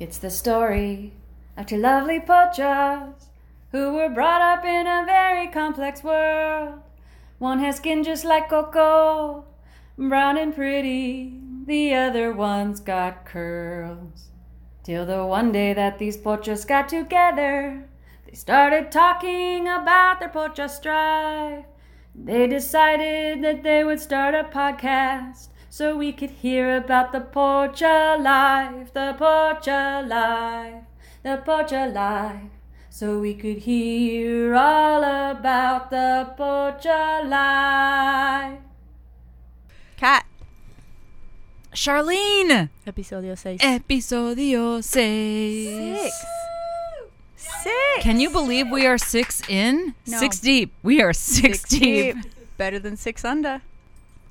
It's the story of two lovely pochas who were brought up in a very complex world. One has skin just like Coco, brown and pretty. The other one's got curls. Till the one day that these pochas got together, they started talking about their pocha strife. They decided that they would start a podcast so we could hear about the pocha life, the pocha life, the pocha life. So we could hear all about the pocha life. Kat. Charlene! Episodio 6. Episodio 6. Six. Six. Can you believe we are six in? No. Six deep. We are six, deep. Better than six under.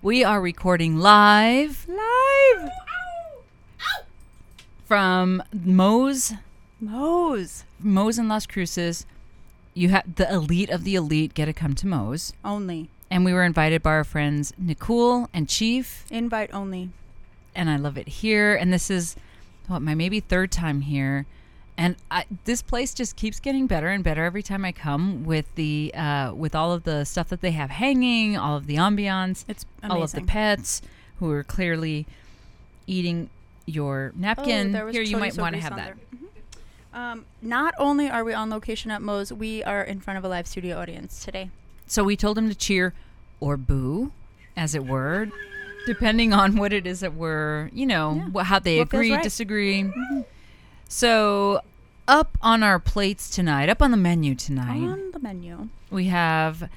We are recording live Live. from Moe's, Moe's. Moe's in Las Cruces. You have the elite of the elite get to come to Moe's. Only. And we were invited by our friends Nicole and Chief. Invite only. and I love it here. And this is what my maybe third time here, and I, this place just keeps getting better and better every time I come. With the uh, with all of the stuff that they have hanging, all of the ambiance, It's all of the pets who are clearly eating your napkin. Oh, there was here, you might want to have that. there. Mhm. Um, not only are we on location at Moe's, we are in front of a live studio audience today. So we told them to cheer or boo, as it were, depending on what it is that we're, you know, Yeah. wh- how they What agree, right. disagree. So up on our plates tonight, up on the menu tonight, On the menu. we have.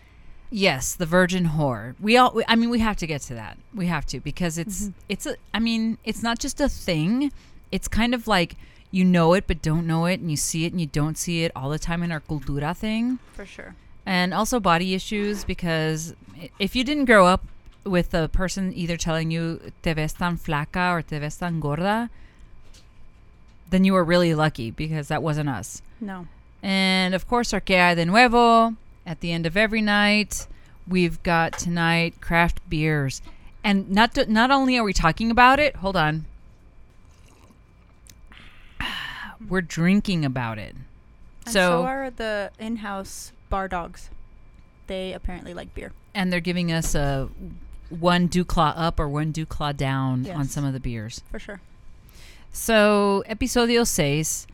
Yes, the virgin whore. We all. we- I mean, we have to get to that. We have to because it's Mm-hmm. it's a. I mean, it's not just a thing. It's kind of like you know it but don't know it, and you see it and you don't see it all the time in our cultura thing For sure. and also body issues because if you didn't grow up with a person either telling you te ves tan flaca or te ves tan gorda, then you were really lucky because that wasn't us. No. And of course, our que de nuevo at the end of every night. We've got tonight craft beers, and not to, not only are we talking about it. Hold on, we're drinking about it. And So- so are the in-house bar dogs. They apparently like beer. and they're giving us a one dew claw up or one dew claw down on some of the beers. For sure. So, episodio seis.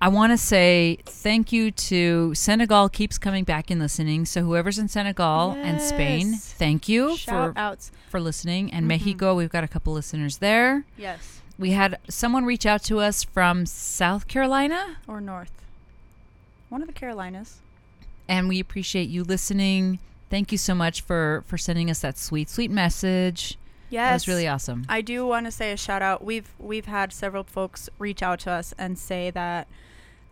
I want to say thank you to Senegal keeps coming back and listening. So whoever's in Senegal and Spain, thank you Shout for outs. for listening. And Mhm. Mexico, we've got a couple listeners there. Yes. We had someone reach out to us from South Carolina, Or north. One of the Carolinas. and we appreciate you listening. Thank you so much for for sending us that sweet, sweet message. Yes. That was really awesome. I do want to say a shout out. We've we've had several folks reach out to us and say that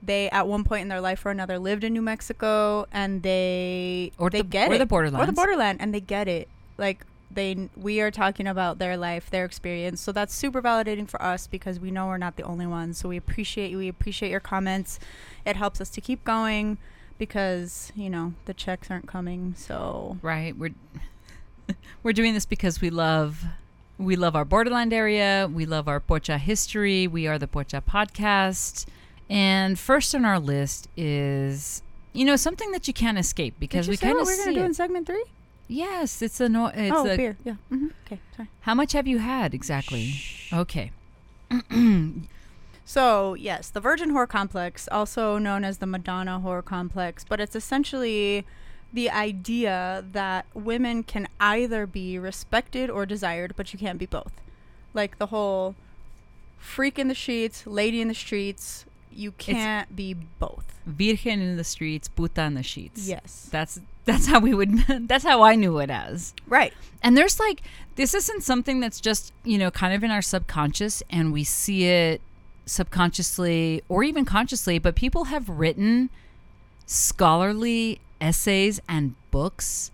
they at one point in their life or another lived in New Mexico and they Or they the- get or it the borderlands. or the borderland and they get it. Like they we are talking about their life, their experience. So that's super validating for us because we know we're not the only ones. So we appreciate you. We appreciate your comments. It helps us to keep going because, you know, the checks aren't coming. So right we're we're doing this because we love we love our borderland area we love our pocha history we are the pocha podcast and first on our list is you know something that you can't escape because we kind what of we're gonna do it. in segment three? yes it's a no it's oh, a beer. Yeah. hmm Okay. Sorry. how much have you had exactly okay So, yes, the Virgin Whore Complex, also known as the Madonna Whore Complex, but it's essentially the idea that women can either be respected or desired, but you can't be both. Like the whole freak in the sheets, lady in the streets, you can't be both. virgen in the streets puta in the sheets Yes. that's that's how we would that's how i knew it as Right. And there's like this isn't something that's just, you know, kind of in our subconscious and we see it subconsciously or even consciously, but people have written scholarly essays and books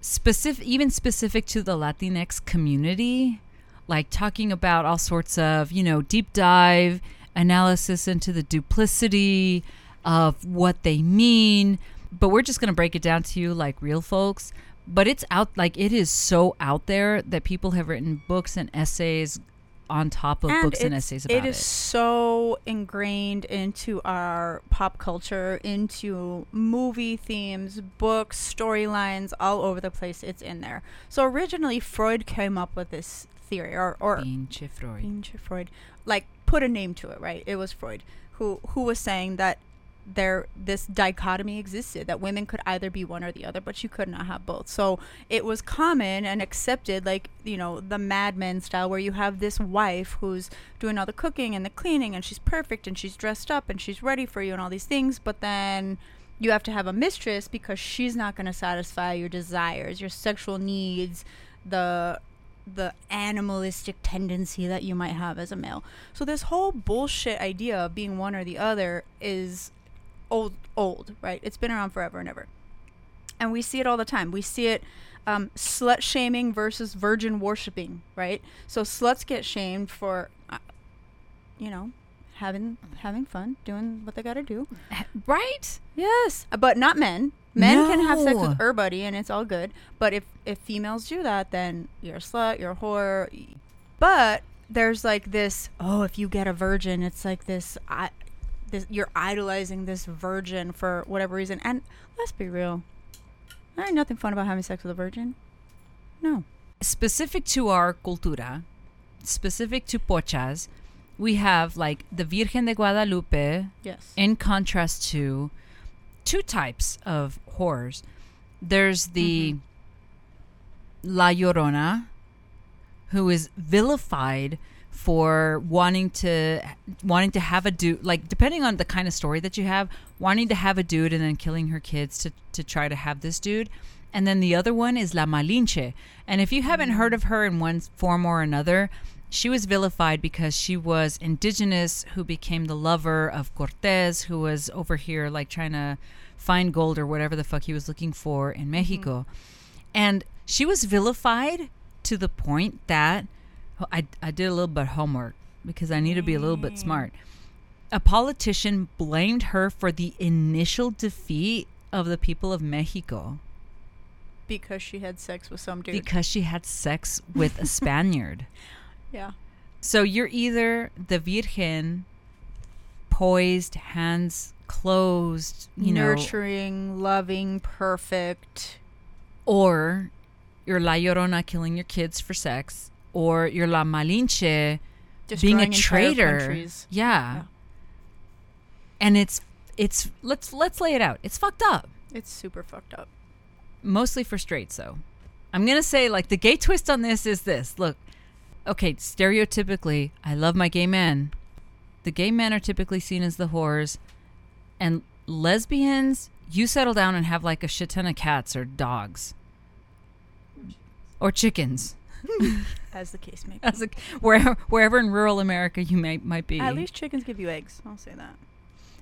specific even specific to the Latinx community, like talking about all sorts of, you know, deep dive analysis into the duplicity of what they mean. But we're just going to break it down to you like real folks. But it's out, like, it is so out there that people have written books and essays on top of books and essays about it it. is so ingrained into our pop culture, into movie themes, books, storylines, all over the place. It's in there. So originally, Freud came up with this theory, or or Freud. Freud, like put a name to it, right? It was Freud who who was saying that there this dichotomy existed that women could either be one or the other, but you could not have both. So it was common and accepted, like you know the Mad Men style, where you have this wife who's doing all the cooking and the cleaning, and she's perfect and she's dressed up and she's ready for you and all these things, but then you have to have a mistress because she's not going to satisfy your desires, your sexual needs, the the animalistic tendency that you might have as a male. So this whole bullshit idea of being one or the other is old old, right? It's been around forever and ever. And we see it all the time. We see it um, slut shaming versus virgin worshiping, right? So sluts get shamed for, uh, you know, having having fun, doing what they got to do. Right? Yes, but not men. Men can have sex No. with everybody, and it's all good. But if if females do that, then you're a slut, you're a whore. But there's like this. Oh, if you get a virgin, it's like this. I, this you're idolizing this virgin for whatever reason. And let's be real, there ain't nothing fun about having sex with a virgin. No. Specific to our cultura, specific to pochas, we have like the Virgen de Guadalupe Yes. in contrast to two types of horrors. There's the mm-hmm. La Llorona, who is vilified for wanting to wanting to have a dude like depending on the kind of story that you have wanting to have a dude and then killing her kids to, to try to have this dude. And then the other one is la malinche. And if you haven't mm. heard of her in one form or another she was vilified because she was indigenous who became the lover of cortez who was over here like trying to find gold or whatever the fuck he was looking for in mm-hmm. mexico. And she was vilified to the point that I, I did a little bit of homework because I need to be a little bit smart. Mm. A politician blamed her for the initial defeat of the people of Mexico Because she had sex with some dude. because she had sex with a Spaniard. yeah. So you're either the Virgen, poised, hands closed, you know, Nurturing, loving, perfect. or you're La Llorona killing your kids for sex, or you're La Malinche being a traitor. Yeah. Yeah. And it's it's let's let's lay it out. It's fucked up. It's super fucked up. Mostly for straights though. I'm going to say like the gay twist on this is this. Look. Okay, stereotypically, I love my gay men. The gay men are typically seen as the whores and lesbians, you settle down and have like a shit ton of cats or dogs. Or chickens. As the case may be. As a, wherever wherever in rural America you may might be. At least chickens give you eggs. I'll say that.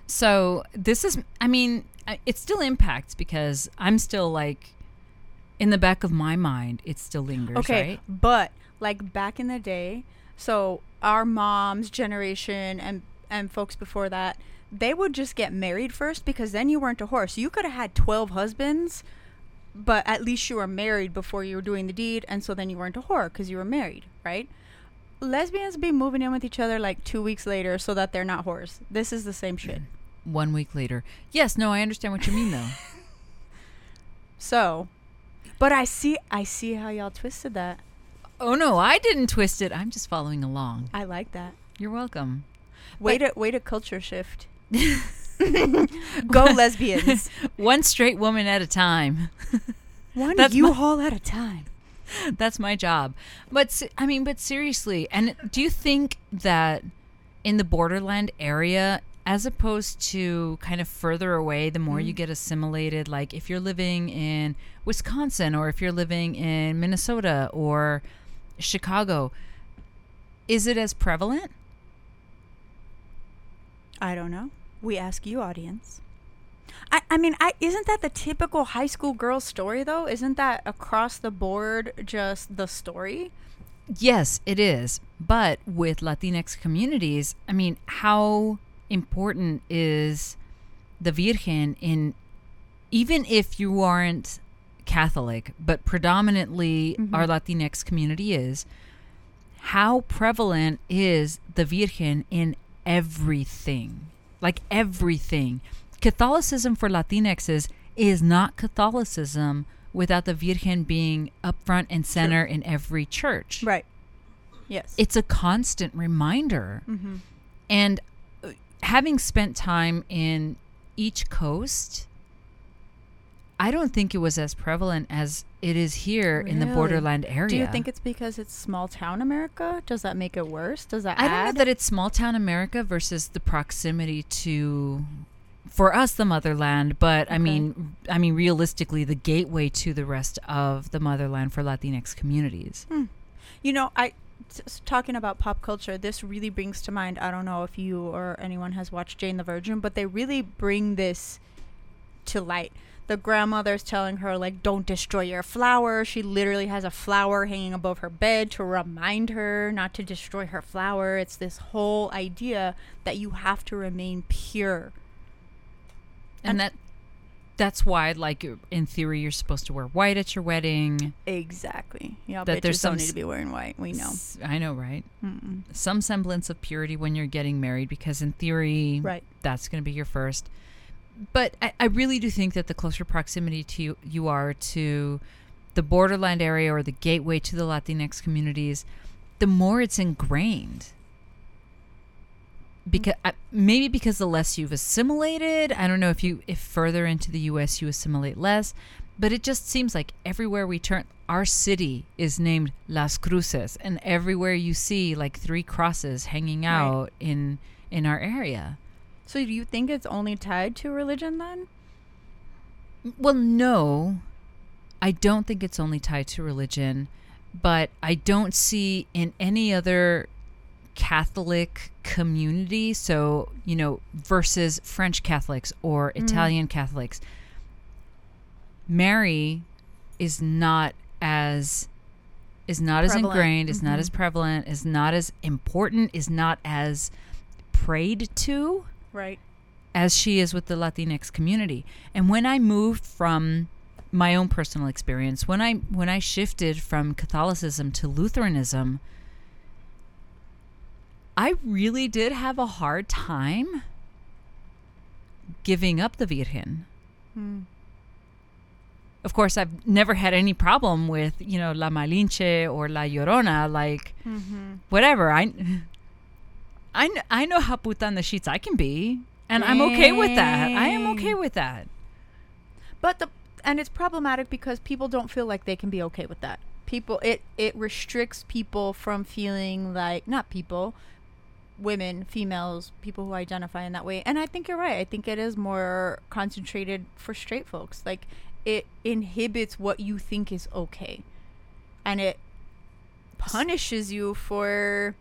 So this is, I mean, it still impacts because I'm still like, in the back of my mind, it still lingers. Okay, right? but like back in the day, so our mom's generation and and folks before that, they would just get married first because then you weren't a horse. You could have had twelve husbands, but at least you were married before you were doing the deed, and so then you weren't a whore because you were married, right? Lesbians be moving in with each other like two weeks later so that they're not whores. This is the same shit. One week later. Yes, no, I understand what you mean though. So, but I see, I see how y'all twisted that. oh no, I didn't twist it. I'm just following along. I like that. You're welcome. Way to way to culture shift. Go lesbians. One straight woman at a time. One That's my- U-Haul at a time. That's my job. But I mean, but seriously, and do you think that in the borderland area, as opposed to kind of further away, the more you mm-hmm. get assimilated, like if you're living in Wisconsin or if you're living in Minnesota or Chicago, is it as prevalent? I don't know. We ask you, audience. I, I mean, I isn't that the typical high school girl story though? Isn't that across the board just the story? Yes, it is. But with Latinx communities, I mean, how important is the Virgen in, even if you aren't Catholic, but predominantly Mhm. our Latinx community is, how prevalent is the Virgen in everything? Like everything. Catholicism for Latinxes is not Catholicism without the Virgen being up front and center in every church. Right. Yes. It's a constant reminder. mm-hmm. And uh, having spent time in each coast, I don't think it was as prevalent as it is here in the borderland area. Do you think it's because it's small town America? Does that make it worse? Does that I don't know that it's small town America versus the proximity to for us the motherland, but I mean I mean realistically the gateway to the rest of the motherland for Latinx communities. Hmm. You know, I talking about pop culture. This really brings to mind. I don't know if you or anyone has watched Jane the Virgin, but they really bring this to light. The grandmother's telling her like, "Don't destroy your flower." She literally has a flower hanging above her bed to remind her not to destroy her flower. It's this whole idea that you have to remain pure. And that that's why like in theory you're supposed to wear white at your wedding. Exactly. Yeah, That bitches there's some don't need to be wearing white. We know. S- I know, right? Mm-mm. Some semblance of purity when you're getting married because in theory Right. that's going to be your first. But I, I really do think that the closer proximity to you, you are to the borderland area or the gateway to the Latinx communities, the more it's ingrained. Because mm. uh, I, maybe because the less you've assimilated, I don't know if you if further into the U.S. you assimilate less, but it just seems like everywhere we turn, our city is named Las Cruces, and everywhere you see like three crosses hanging Right. out in in our area. So do you think it's only tied to religion then? Well, no, I don't think it's only tied to religion, but I don't see in any other Catholic community, so, you know, versus French Catholics or Mm. Italian Catholics, Mary is not as is not as ingrained, is not Mhm. as prevalent, is not as important, is not as prayed to Right. as she is with the Latinx community. And when I moved from my own personal experience, when I when I shifted from Catholicism to Lutheranism, I really did have a hard time giving up the Virgen. Hmm. Of course, I've never had any problem with, you know, La Malinche or La Llorona, like Mm-hmm. whatever. I, I, kn- I know how puta on the sheets I can be, and I'm okay with that. I am okay with that. But the and it's problematic because people don't feel like they can be okay with that. People it it restricts people from feeling like not people, women, females, people who identify in that way. And I think you're right. I think it is more concentrated for straight folks. Like it inhibits what you think is okay. And it punishes you for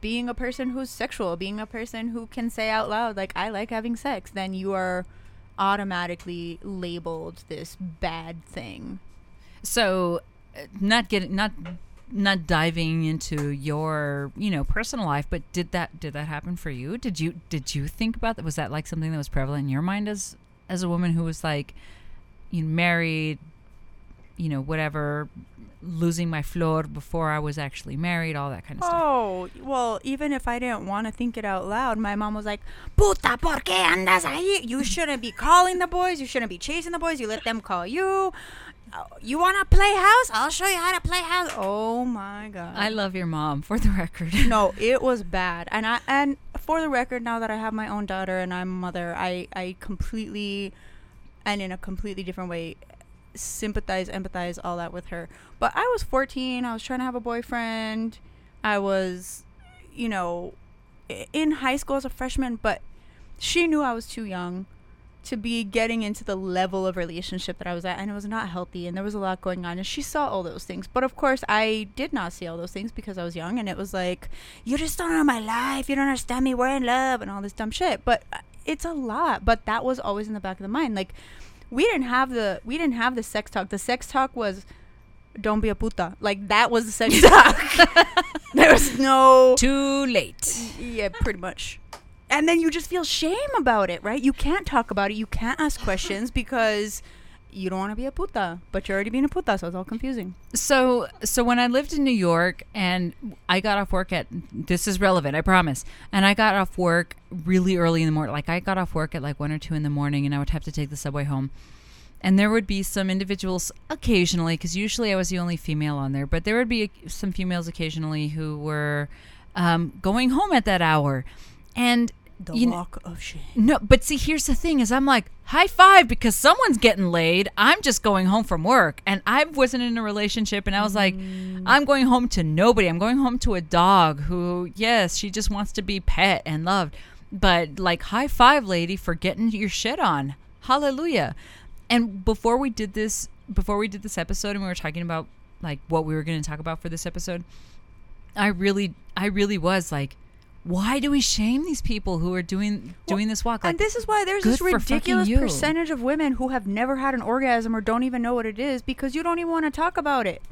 being a person who's sexual, being a person who can say out loud like I like having sex, then you are automatically labeled this bad thing. So, uh, not getting not not diving into your you know personal life, but did that did that happen for you? Did you did you think about that? Was that like something that was prevalent in your mind as as a woman who was like, you know, married, you know, whatever, losing my flor before I was actually married, all that kind of stuff. Oh, well, even if I didn't want to think it out loud, my mom was like, Puta, ¿por qué andas ahí? You shouldn't be calling the boys. You shouldn't be chasing the boys. You let them call you. Uh, You want to play house? I'll show you how to play house. Oh my God. I love your mom, for the record. no, it was bad. And I and for the record, now that I have my own daughter and I'm a mother, I I completely and in a completely different way sympathize, empathize, all that with her. But I was 14. I was trying to have a boyfriend. I was, you know, in high school as a freshman, but she knew I was too young to be getting into the level of relationship that I was at, and it was not healthy, and there was a lot going on, and she saw all those things. But of course, I did not see all those things because I was young, and it was like, you just don't know my life, you don't understand me, we're in love, and all this dumb shit. But uh, it's a lot. But that was always in the back of the mind. Like, we didn't have the we didn't have the sex talk. The sex talk was, don't be a puta. Like that was the sex talk. there was no Too late. yeah, pretty much. And then you just feel shame about it, right? You can't talk about it. You can't ask questions because you don't want to be a puta, but you're already being a puta, so it's all confusing. So so when I lived in New York and I got off work at this is relevant, I promise. And I got off work really early in the morning. Like I got off work at like one or two in the morning and I would have to take the subway home. And there would be some individuals occasionally, because usually I was the only female on there, but there would be some females occasionally who were um, going home at that hour. And The You walk of shame. no, but see, here's the thing: is I'm like high five because someone's getting laid. I'm just going home from work, and I wasn't in a relationship, and I was like, mm. I'm going home to nobody. I'm going home to a dog who, yes, she just wants to be pet and loved, but like high five, lady, for getting your shit on. Hallelujah! And before we did this, before we did this episode, and we were talking about like what we were going to talk about for this episode, I really, I really was like. Why do we shame these people who are doing doing this walk? Like, and this is why there's this ridiculous percentage of women who have never had an orgasm or don't even know what it is because you don't even want to talk about it.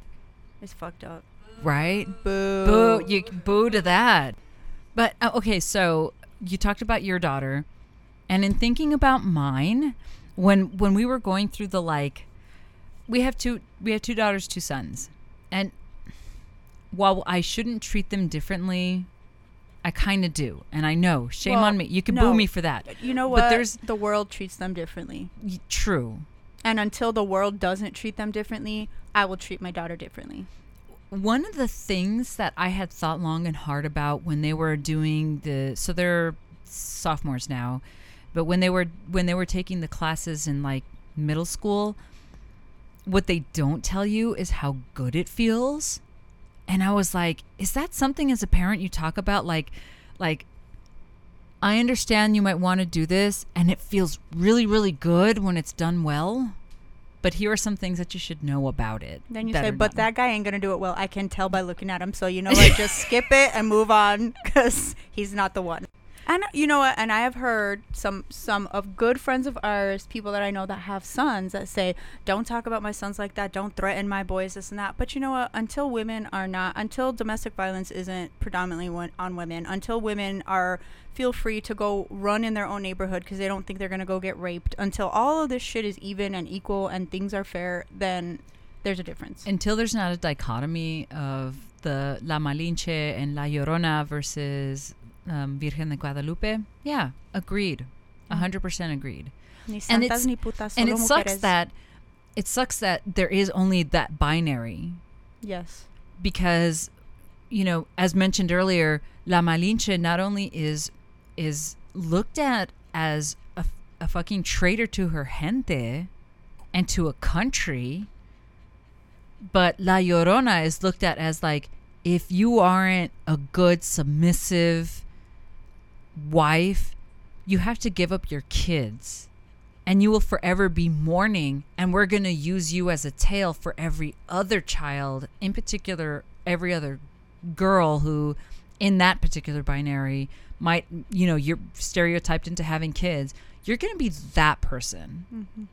It's fucked up. right? Boo. Boo! You boo to that. But uh, okay, so you talked about your daughter, and in thinking about mine, when when we were going through the like, we have two we have two daughters, two sons, and while I shouldn't treat them differently, I kind of do, and I know. Shame Well, on me. You can no. boo me for that. You know what? But there's the world treats them differently. y- true. And until the world doesn't treat them differently, I will treat my daughter differently. One of the things that I had thought long and hard about when they were doing the so they're sophomores now, but when they were when they were taking the classes in like middle school, what they don't tell you is how good it feels. And I was like, is that something as a parent you talk about like like I understand you might want to do this and it feels really really good when it's done well. But here are some things that you should know about it. Then you say, but that guy ain't gonna do it well. I can tell by looking at him. So you know what? Just skip it and move on because he's not the one. And you know what? And I have heard some some of good friends of ours, people that I know that have sons, that say, "Don't talk about my sons like that. Don't threaten my boys, this and that." But you know what? Until women are not, until domestic violence isn't predominantly on women, until women are feel free to go run in their own neighborhood because they don't think they're gonna go get raped, until all of this shit is even and equal and things are fair, then there's a difference. until there's not a dichotomy of the La Malinche and La Llorona versus um, Virgen de Guadalupe, yeah, agreed, a hundred percent agreed. And it's- ni putas, And it sucks mujeres. that it sucks that there is only that binary. Yes, because you know, as mentioned earlier, La Malinche not only is is looked at as a, a fucking traitor to her gente and to a country, but La Llorona is looked at as like if you aren't a good submissive wife, you have to give up your kids. And you will forever be mourning. And we're going to use you as a tale for every other child in particular every other girl who in that particular binary might you know you're stereotyped into having kids. You're going to be that person. Mm-hmm.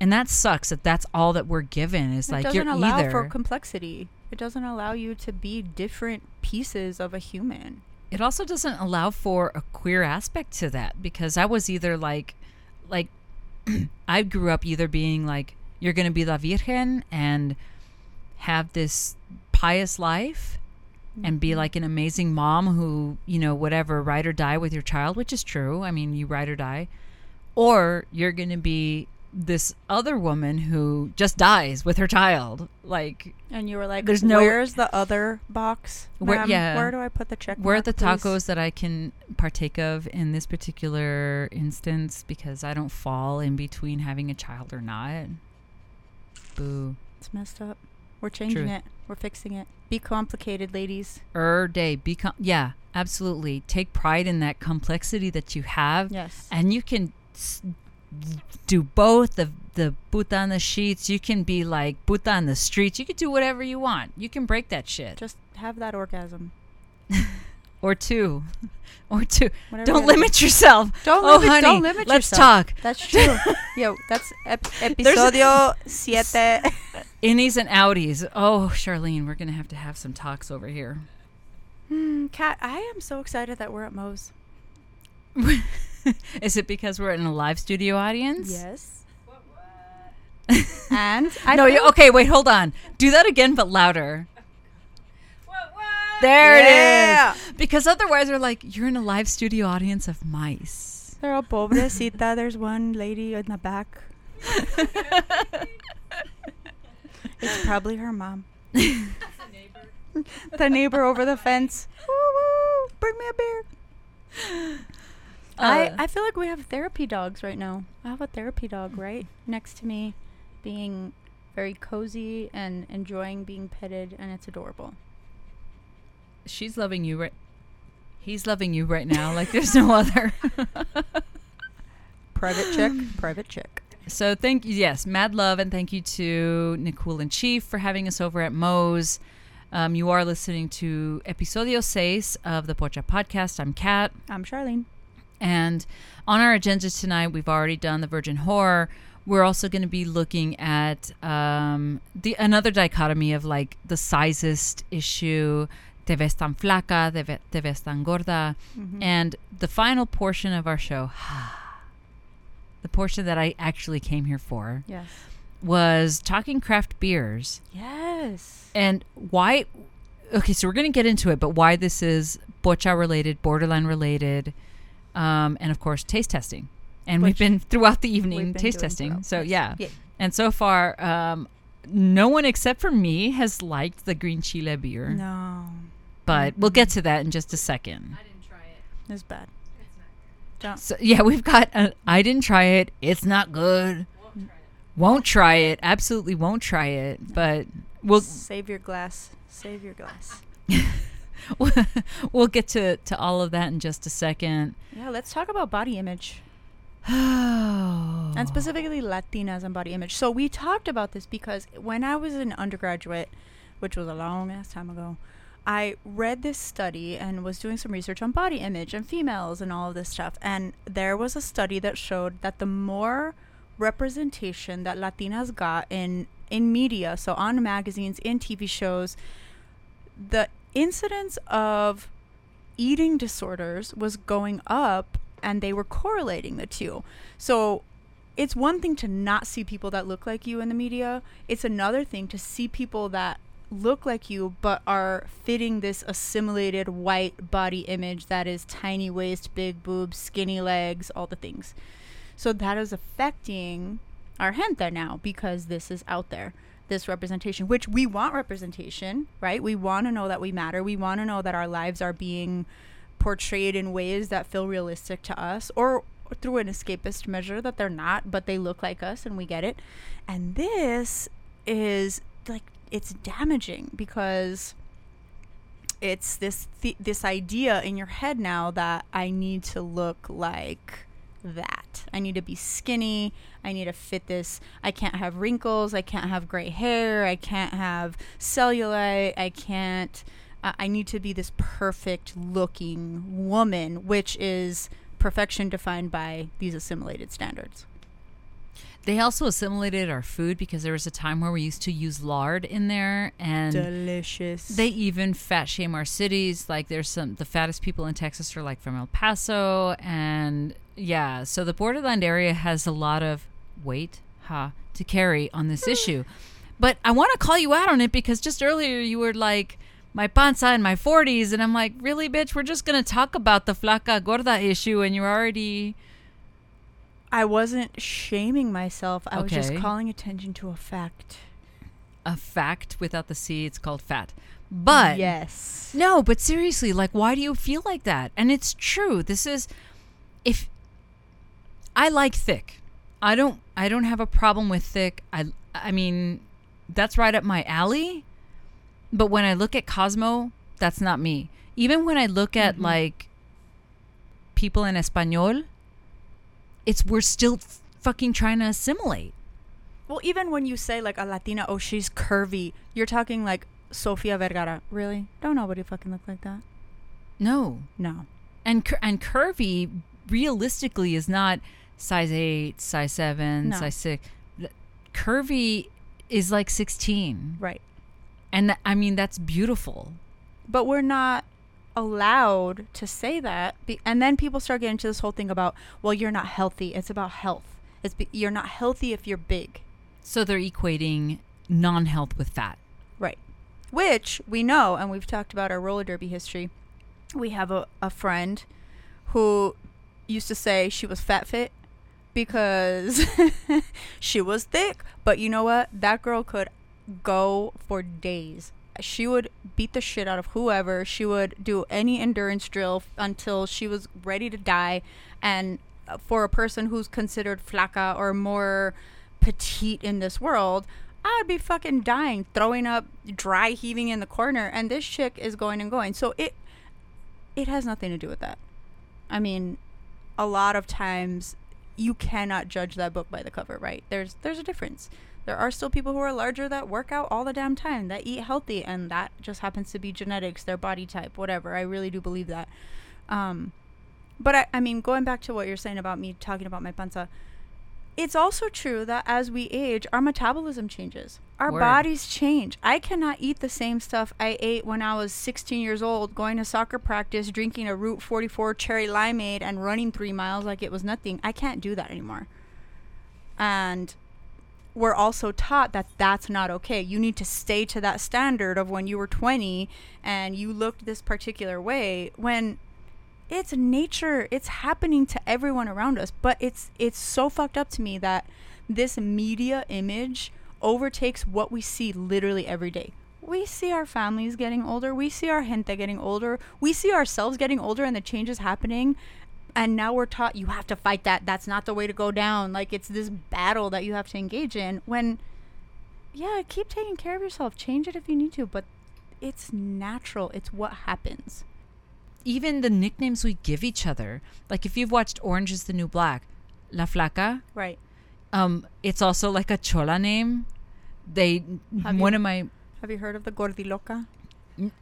And that sucks that that's all that we're given is it like doesn't you're allow either for complexity. It doesn't allow you to be different pieces of a human. It also doesn't allow for a queer aspect to that because I was either like like I grew up either being like you're going to be la virgen and have this pious life and be mm-hmm. like an amazing mom who, you know, whatever, ride or die with your child, which is true. I mean, you ride or die. Or you're going to be this other woman who just dies with her child. Like And you were like, There's no- where's the other box? Where- yeah. Where do I put the check? Where are mark, the please?" tacos that I can partake of in this particular instance because I don't fall in between having a child or not? Boo. It's messed up. We're changing True. it. We're fixing it. Be complicated, ladies. Er day. Become yeah, absolutely. Take pride in that complexity that you have, Yes. and you can do both the the puta on the sheets. You can be like puta on the streets. You can do whatever you want. You can break that shit Just have that orgasm. or two, or two. Whatever Don't limit yourself. Don't oh, limit- honey, don't limit yourself. let's yourself. talk. That's true. Yo, that's ep- episodio siete. Innies and outies. Oh, Charlene, we're gonna have to have some talks over here. Hmm, Kat, I am so excited that we're at Moe's. Is it because we're in a live studio audience? Yes. and I no, feel- you, okay, wait, hold on. Do that again, but louder. There Yeah. it is. Because otherwise, we're like, you're in a live studio audience of mice. They're all pobrecita. There's one lady in the back. It's probably her mom. the neighbor over the fence. Woo, woo, bring me a beer. I, Uh, I feel like we have therapy dogs right now. I have a therapy dog right next to me, being very cozy and enjoying being petted, and it's adorable. She's loving you right. He's loving you right now, like there's no other. Private check, private check. So thank you, yes, mad love, and thank you to Nicole and Chief for having us over at Moe's. Um, you are listening to Episodio 6 of the Pocha Podcast. I'm Kat. I'm Charlene. And on our agenda tonight, we've already done the Virgin Whore. We're also going to be looking at um, the another dichotomy of like the sizest issue, te ves tan flaca, te, ve, te ves tan gorda, and the final portion of our show, the portion that I actually came here for, Yes. was talking craft beers Yes. and why. Okay, so we're going to get into it, but why this is pocha related, borderline related, um, and of course taste testing. And we've been throughout the evening been taste testing. throughout. So yeah. Yeah. and so far, um, no one except for me has liked the green chile beer. No. But we'll get to that in just a second. I didn't try it. It's bad. Don't. Good. So yeah, we've got. A, I didn't try it. It's not good. Won't try it. Absolutely won't try it. But we'll Save your glass. Save your glass. we'll get to to all of that in just a second. Yeah, let's talk about body image. And specifically Latinas and body image. So we talked about this because when I was an undergraduate, which was a long ass time ago, I read this study and was doing some research on body image and females and all of this stuff. And there was a study that showed that the more representation that Latinas got in in media, so on magazines, in TV shows, the incidence of eating disorders was going up and they were correlating the two. So it's one thing to not see people that look like you in the media. It's another thing to see people that look like you but are fitting this assimilated white body image that is tiny waist, big boobs, skinny legs, all the things. So that is affecting our gente now because this is out there. This representation, which we want representation, right? We want to know that we matter. We want to know that our lives are being portrayed in ways that feel realistic to us or through an escapist measure that they're not, but they look like us and we get it. And this is like it's damaging because it's this th- this idea in your head now that I need to look like that. I need to be skinny. I need to fit this. I can't have wrinkles. I can't have gray hair. I can't have cellulite. I can't. I need to be this perfect looking woman, which is perfection defined by these assimilated standards. They also assimilated our food because there was a time where we used to use lard in there, and Delicious. they even fat shame our cities. Like there's some the fattest people in Texas are like from El Paso, and yeah, so the borderland area has a lot of weight, ha, to carry on this hmm. issue. But I want to call you out on it because just earlier you were like my panza in my 40s, and I'm like, really, bitch? We're just gonna talk about the flaca gorda issue, and you're already. I wasn't shaming myself. I was just calling attention to a fact. a fact without the C. It's called fat. But yes. no, but seriously, like, why do you feel like that? And it's true. This is if I like thick. I don't. I don't have a problem with thick. I. I mean, that's right up my alley. But when I look at Cosmo, that's not me. Even when I look at mm-hmm. like people in Espanol, it's we're still fucking trying to assimilate. Well, even when you say like a Latina, oh, she's curvy, you're talking like Sofia Vergara. Really? Don't nobody fucking look like that. No, No. and cur- and curvy realistically is not size eight, size seven, No. size six. Curvy is like sixteen, Right. and th- I mean that's beautiful. But we're not allowed to say that. Be- and then people start getting into this whole thing about, well, you're not healthy. It's about health. It's be- you're not healthy if you're big. So they're equating non health with fat. Right. Which we know, and we've talked about our roller derby history. We have a, a friend who used to say she was fat fit because she was thick. But you know what? That girl could go for days. She would beat the shit out of whoever. She would do any endurance drill until she was ready to die. And uh, for a person who's considered flaca or more petite in this world, I would be fucking dying, throwing up, dry heaving in the corner, and this chick is going and going. So it it has nothing to do with that. I mean, a lot of times you cannot judge that book by the cover, right? There's there's a difference. There are still people who are larger that work out all the damn time, that eat healthy, and that just happens to be genetics, their body type, whatever. I really do believe that. Um, but I, I mean, going back to what you're saying about me talking about my panza, it's also true that as we age, our metabolism changes. Our Word. bodies change. I cannot eat the same stuff I ate when I was 16 years old, going to soccer practice, drinking a Route 44 cherry limeade, and running three miles like it was nothing. I can't do that anymore. And we're also taught that that's not okay. You need to stay to that standard of when you were 20 and you looked this particular way when it's nature it's happening to everyone around us. But it's it's so fucked up to me that this media image overtakes what we see literally every day. We see our families getting older. We see our gente getting older. We see ourselves getting older and the changes happening and now we're taught you have to fight that that's not the way to go down like it's this battle that you have to engage in when yeah keep taking care of yourself change it if you need to but it's natural it's what happens Even the nicknames we give each other. Like if you've watched Orange is the New Black, La Flaca, right um, it's also like a chola name. They Have one you- of my have you heard of the gordiloca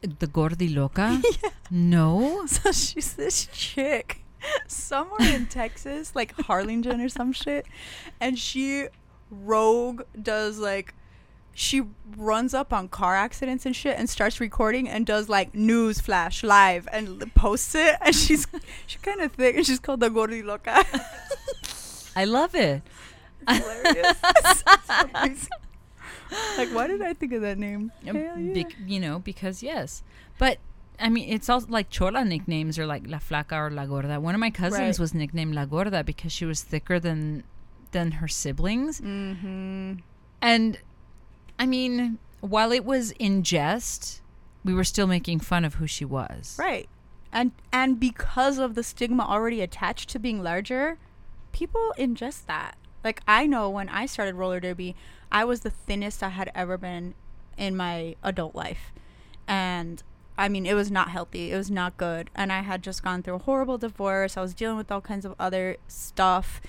the Gordi Loca. No. So she's this chick somewhere in Texas, like Harlingen or some shit. And she rogue does like she runs up on car accidents and shit and starts recording and does like news flash live and posts it and she's she's kind of thick and she's called the Gordiloca. I love it. hilarious. Like why did I think of that name? Um, yeah. bec- you know, because yes. But I mean, it's also like chola nicknames are like La Flaca or La Gorda. One of my cousins Right. was nicknamed La Gorda because she was thicker than than her siblings. mm-hmm. And I mean, while it was in jest, we were still making fun of who she was. Right. And and because of the stigma already attached to being larger, people ingest that. Like I know when I started roller derby, I was the thinnest I had ever been in my adult life. And I mean, it was not healthy. It was not good. And I had just gone through a horrible divorce. I was dealing with all kinds of other stuff.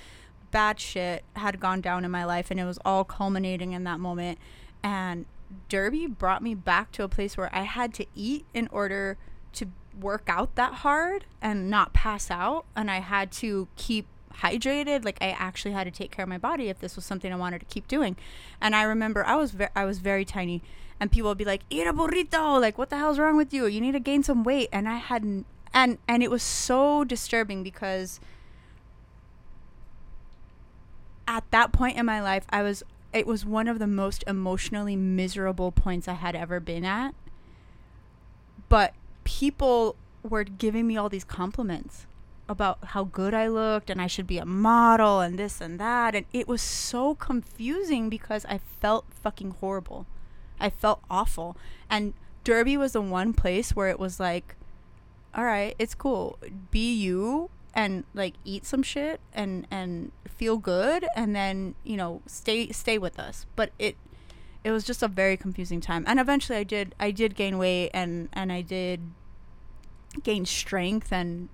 Bad shit had gone down in my life and it was all culminating in that moment. And Derby brought me back to a place where I had to eat in order to work out that hard and not pass out. And I had to keep hydrated. Like I actually had to take care of my body if this was something I wanted to keep doing. And I remember I was ve- I was very tiny, and people would be like, "Eat a burrito!" Like, what the hell's wrong with you? You need to gain some weight. And I hadn't. And and it was so disturbing because at that point in my life, I was it was one of the most emotionally miserable points I had ever been at. But people were giving me all these compliments about how good I looked and I should be a model and this and that and it was so confusing because I felt fucking horrible. I felt awful. And Derby was the one place where it was like all right, it's cool. Be you and like eat some shit and and feel good and then, you know, stay stay with us. But it it was just a very confusing time. And eventually I did I did gain weight and and I did gain strength and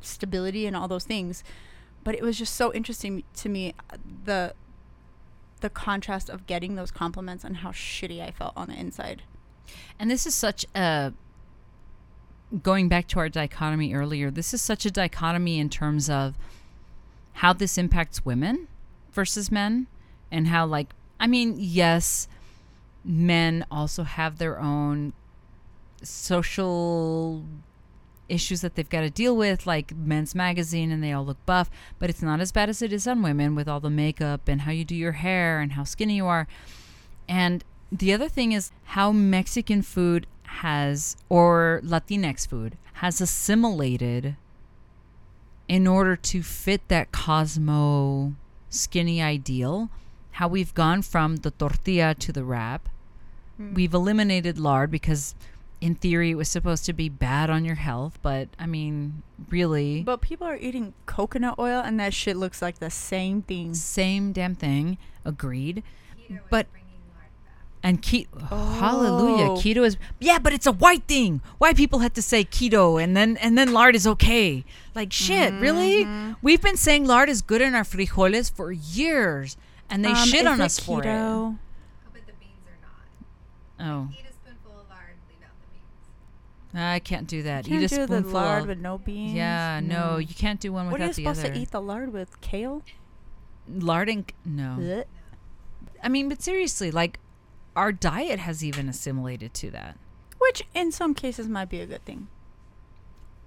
stability and all those things. But it was just so interesting to me uh, the the contrast of getting those compliments and how shitty I felt on the inside. And this is such a going back to our dichotomy earlier, this is such a dichotomy in terms of how this impacts women versus men and how like I mean, yes, men also have their own social issues that they've got to deal with, like Men's Magazine, and they all look buff. But it's not as bad as it is on women with all the makeup and how you do your hair and how skinny you are. And the other thing is how Mexican food has, or Latinx food, has assimilated in order to fit that Cosmo skinny ideal. How we've gone from the tortilla to the wrap. Hmm. We've eliminated lard because, in theory, it was supposed to be bad on your health. But I mean, really, But people are eating coconut oil, and that shit looks like the same thing. same damn thing. Agreed. But and keto, hallelujah, Oh. keto is yeah, but it's a white thing. White people had to say keto, and then and then lard is okay. Like shit, really? Mm-hmm. We've been saying lard is good in our frijoles for years, and they Um, shit on it us for it. keto? But the beans are not. Oh, Eat a spoonful of lard, leave out the beans. I can't do that. Can't Eat a do the spoonful. lard of- with no beans. yeah, no, you can't do one without the other. What are you the supposed other. to eat the lard with? Kale? Lard and no. Blech. I mean, but seriously, like our diet has even assimilated to that. Which in some cases might be a good thing.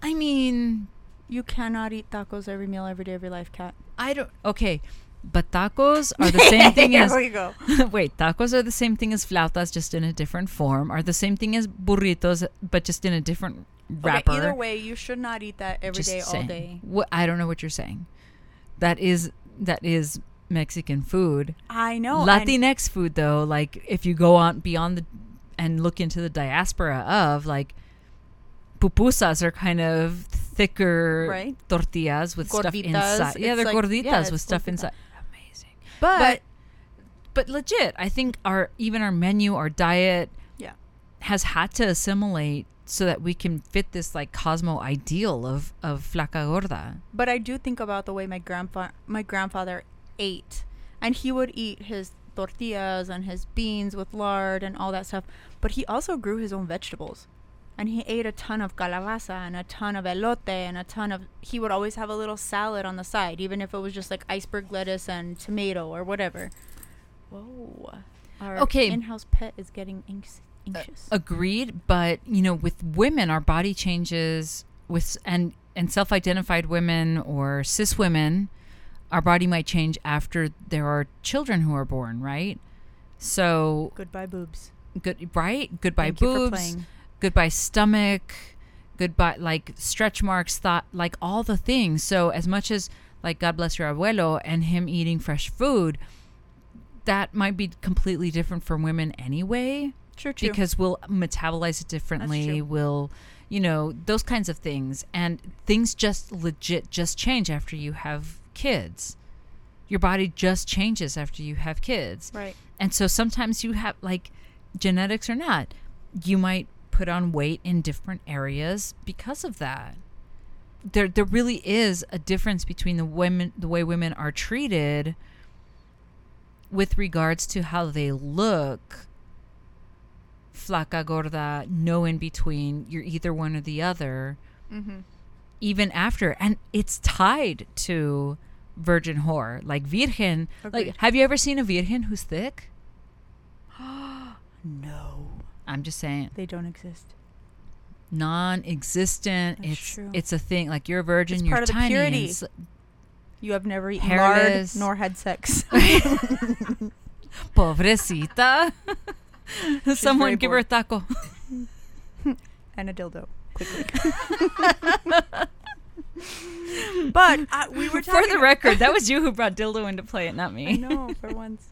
I mean, You cannot eat tacos every meal every day of your life, Kat. I don't. Okay, but tacos are the same thing as. Here we go. wait, tacos are the same thing as flautas, just in a different form. Are the same thing as burritos, but just in a different wrapper. Okay, either way, you should not eat that every Just day, all day. What I don't know what you're saying. That is that is Mexican food. I know. and- Latinx food though, like if you go on beyond the and look into the diaspora of like pupusas are kind of thicker Right. tortillas with stuff inside. Yeah, it's they're like- gorditas yeah, with stuff gordita. inside. But but legit, I think our even our menu, our diet yeah. has had to assimilate so that we can fit this like Cosmo ideal of of flaca gorda. But I do think about the way my grandpa my grandfather ate, and he would eat his tortillas and his beans with lard and all that stuff. But he also grew his own vegetables, and he ate a ton of calabaza and a ton of elote and a ton of. He would always have a little salad on the side, even if it was just like iceberg lettuce and tomato or whatever. Whoa, our Okay. in-house pet is getting anx- anxious. Agreed, but you know, with women, our body changes with and and self-identified women or cis women, our body might change after there are children who are born, right? So Goodbye, boobs. good, right? Goodbye Thank boobs, playing. Goodbye stomach, goodbye like stretch marks, thought like all the things. So as much as like God bless your abuelo and him eating fresh food, that might be completely different from women anyway True, true. because we'll metabolize it differently. We'll, you know, those kinds of things. And things just legit just change after you have kids. Your body just changes after you have kids. right. And so sometimes you have, like, genetics or not, you might put on weight in different areas because of that. There, there really is a difference between the women, the way women are treated, with regards to how they look. Flaca gorda, no in between. You're either one or the other. Mm-hmm. Even after, and it's tied to virgin whore, like virgen. Like, have you ever seen a virgin who's thick? No, I'm just saying, they don't exist. non-existent. That's it's true. it's a thing. Like you're a virgin, It's you're part of the tiny. and purity. You have never eaten lard nor had sex. Pobrecita. Someone give her a taco. and a dildo. Quickly. but uh, we were For the record, that was you who brought dildo into play, it not me. I know for once.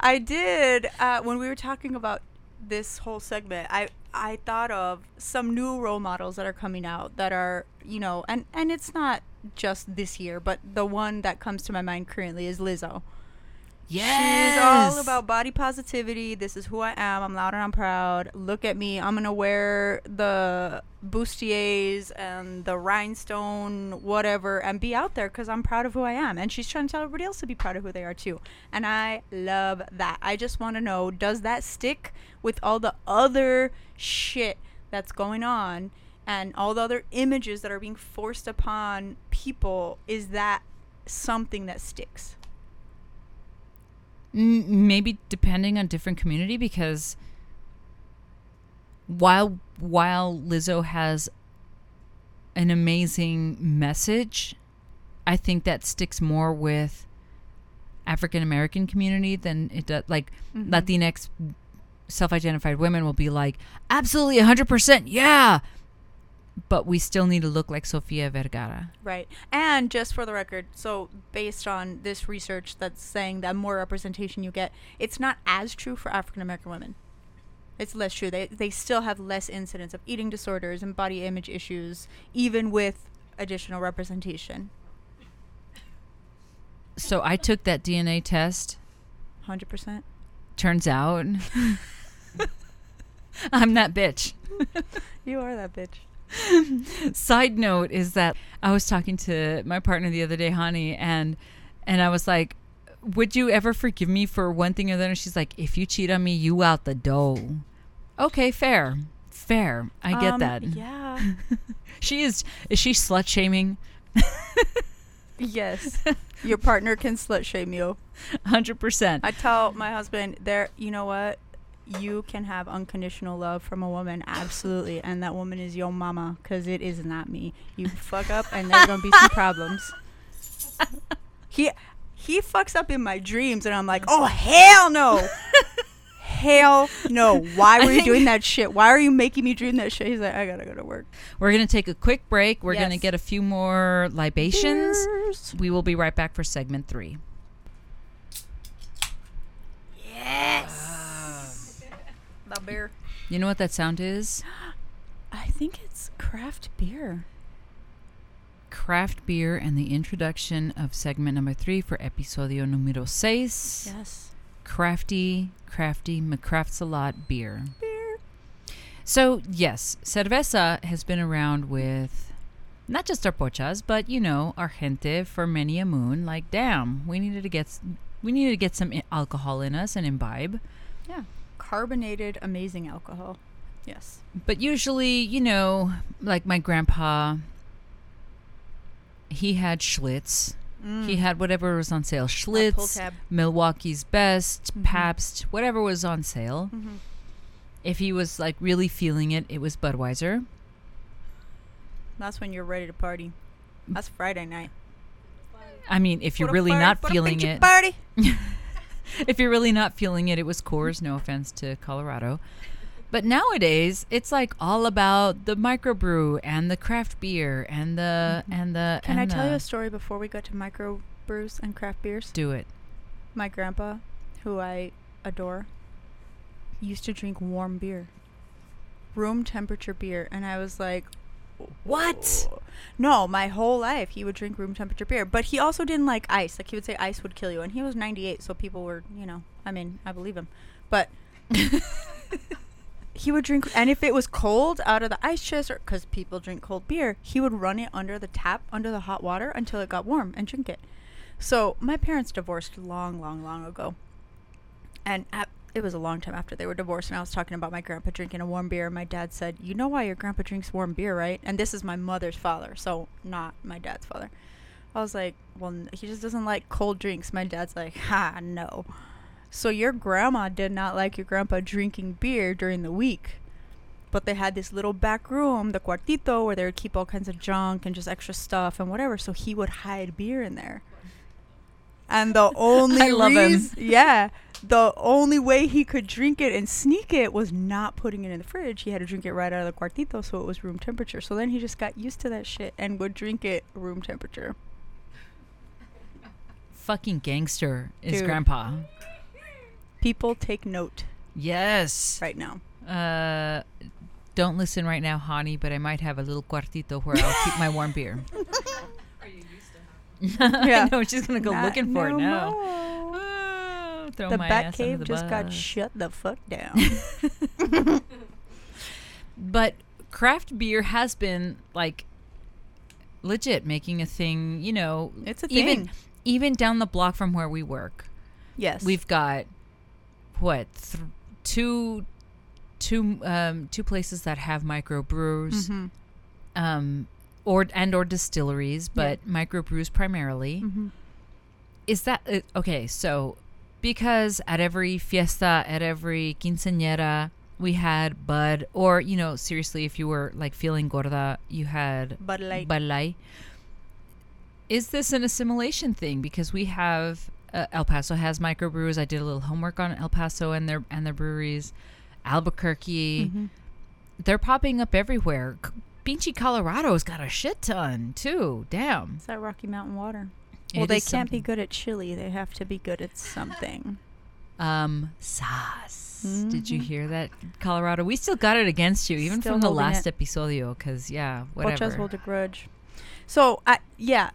I did uh, when we were talking about this whole segment. I I thought of some new role models that are coming out that are you know, and and it's not just this year, but the one that comes to my mind currently is Lizzo. Yes. All about body positivity. This is who I am. I'm loud and I'm proud. Look at me. I'm gonna wear the bustiers and the rhinestone, whatever, and be out there because I'm proud of who I am. And she's trying to tell everybody else to be proud of who they are too. And I love that. I just want to know: Does that stick with all the other shit that's going on and all the other images that are being forced upon people? Is that something that sticks? Maybe depending on different community because while while Lizzo has an amazing message. I think that sticks more with African American community than it does like Mm-hmm. Latinx self-identified women will be like absolutely 100% yeah but we still need to look like Sofia Vergara. Right. And just for the record, so based on this research that's saying that more representation you get, it's not as true for African American women. It's less true. They they still have less incidence of eating disorders and body image issues even with additional representation. So I took that DNA test. 100%. Turns out I'm that bitch. You are that bitch. Side note is that I was talking to my partner the other day, Hani, and and I was like, "Would you ever forgive me for one thing or the other?" She's like, "If you cheat on me, you out the door." Okay, fair, fair. I get Um, that. Yeah. She is. Is she slut shaming? yes. Your partner can slut shame you. Hundred percent. I tell my husband, there, you know what? You can have unconditional love from a woman, absolutely, and that woman is your mama, because it is not me. You fuck up, and there's gonna be some problems. He he fucks up in my dreams, and I'm like, oh hell no, hell no. Why were you doing that shit? Why are you making me dream that shit? He's like, I gotta go to work. We're gonna take a quick break. We're gonna get a few more libations. Cheers. We will be right back for segment three. The beer. You know what that sound is? I think it's craft beer. Craft beer and the introduction of segment number three for episodio numero seis. Yes. Crafty, crafty, McCraft's a lot beer. Beer. So, yes, cerveza has been around with not just our pochas, but you know, our gente for many a moon. Like, damn, we needed to get we needed to get some alcohol in us and imbibe. Yeah. Carbonated, amazing alcohol. Yes. But usually, you know, like my grandpa, he had Schlitz. He had whatever was on sale. Schlitz. Milwaukee's Best, Mhm. Pabst, whatever was on sale. Mhm. If he was like really feeling it, it was Budweiser. That's when you're ready to party. That's Friday night. I mean, if you're really party- not feeling it, Party. if you're really not feeling it, it was Coors. No offense to Colorado. But nowadays, it's like all about the microbrew and the craft beer and the mm-hmm. and the. Can I and tell you a story before we go to microbrews and craft beers? Do it. My grandpa, who I adore, used to drink warm beer, room temperature beer, and I was like, What? No, my whole life he would drink room temperature beer, but he also didn't like ice. Like he would say ice would kill you, and he was 98, so people were, you know, I mean, I believe him, but he would drink, and if it was cold out of the ice chest, or because people drink cold beer, he would run it under the tap, under the hot water until it got warm and drink it. So my parents divorced long, long, long ago, and at, it was a long time after they were divorced. And I was talking about my grandpa drinking a warm beer. And my dad said, "You know why your grandpa drinks warm beer, right?" And this is my mother's father, so not my dad's father. I was like, "Well, he just doesn't like cold drinks." My dad's like, "Ha, no." So your grandma did not like your grandpa drinking beer during the week. But they had this little back room, the cuartito, where they would keep all kinds of junk and just extra stuff and whatever. So he would hide beer in there. And the only I love him. yeah, the only way he could drink it and sneak it was not putting it in the fridge. He had to drink it right out of the cuartito, so it was room temperature. So then he just got used to that shit and would drink it room temperature. Fucking gangster is Dude. Grandpa. People take note Yes. right now. Uh, don't listen right now, Hani, but I might have a little cuartito where I'll keep my warm beer. Yeah. I know she's gonna go Not looking for it no now. Oh, throw the my Bat Cave the just got shut the fuck down. But craft beer has been like legit making a thing. You know, It's a thing. even down the block from where we work. yes. We've got what th- two two um two places that have microbrews Mhm. um or and or distilleries but microbrews primarily Mhm. is that uh, okay so because at every fiesta at every quinceañera we had Bud, or you know, seriously, if you were like feeling gorda, you had Bud Light. Bud Light. Is this an assimilation thing? Because we have uh, El Paso has microbrews. I did a little homework on El Paso and their and their breweries. Albuquerque, Mm-hmm. they're popping up everywhere. C- Pinchi Colorado's got a shit ton too. Damn. It's that Rocky Mountain water. It well, they can't be good at chili. They have to be good at something. Um, sauce. Did you Mhm. hear that, Colorado? We still got it against you, even Still from the last it. episodio. Because yeah, whatever. hold a grudge. So, I, yeah,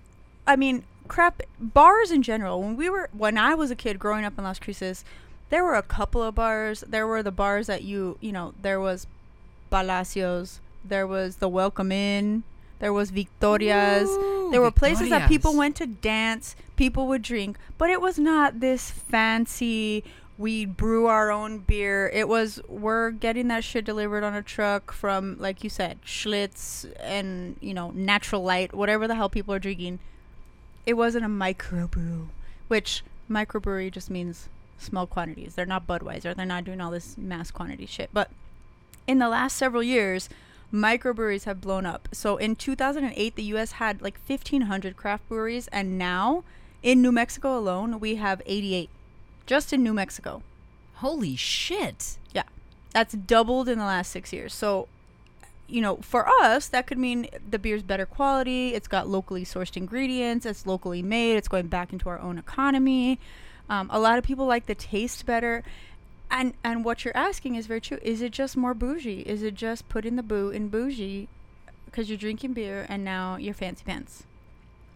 I mean, crap. Bars in general. When we were, when I was a kid growing up in Las Cruces, there were a couple of bars. There were the bars that you, you know, there was Palacios. There was the Welcome Inn. There was Victorias. Ooh, there were places that people went to dance. People would drink, but it was not this fancy. We brew our own beer. It was we're getting that shit delivered on a truck from, like you said, Schlitz and you know Natural Light, whatever the hell people are drinking. It wasn't a microbrew, which microbrewery just means small quantities. They're not Budweiser. They're not doing all this mass quantity shit. But in the last several years, microbreweries have blown up. So in 2008, the U.S. had like 1,500 craft breweries, and now in New Mexico alone, we have 88. Just in New Mexico. Holy shit! Yeah. That's doubled in the last six years. So, you know, for us, that could mean the beer's better quality. It's got locally sourced ingredients. It's locally made. It's going back into our own economy. Um, a lot of people like the taste better. And and what you're asking is very true. Is it just more bougie? Is it just putting the boo in bougie because you're drinking beer and now you're fancy pants?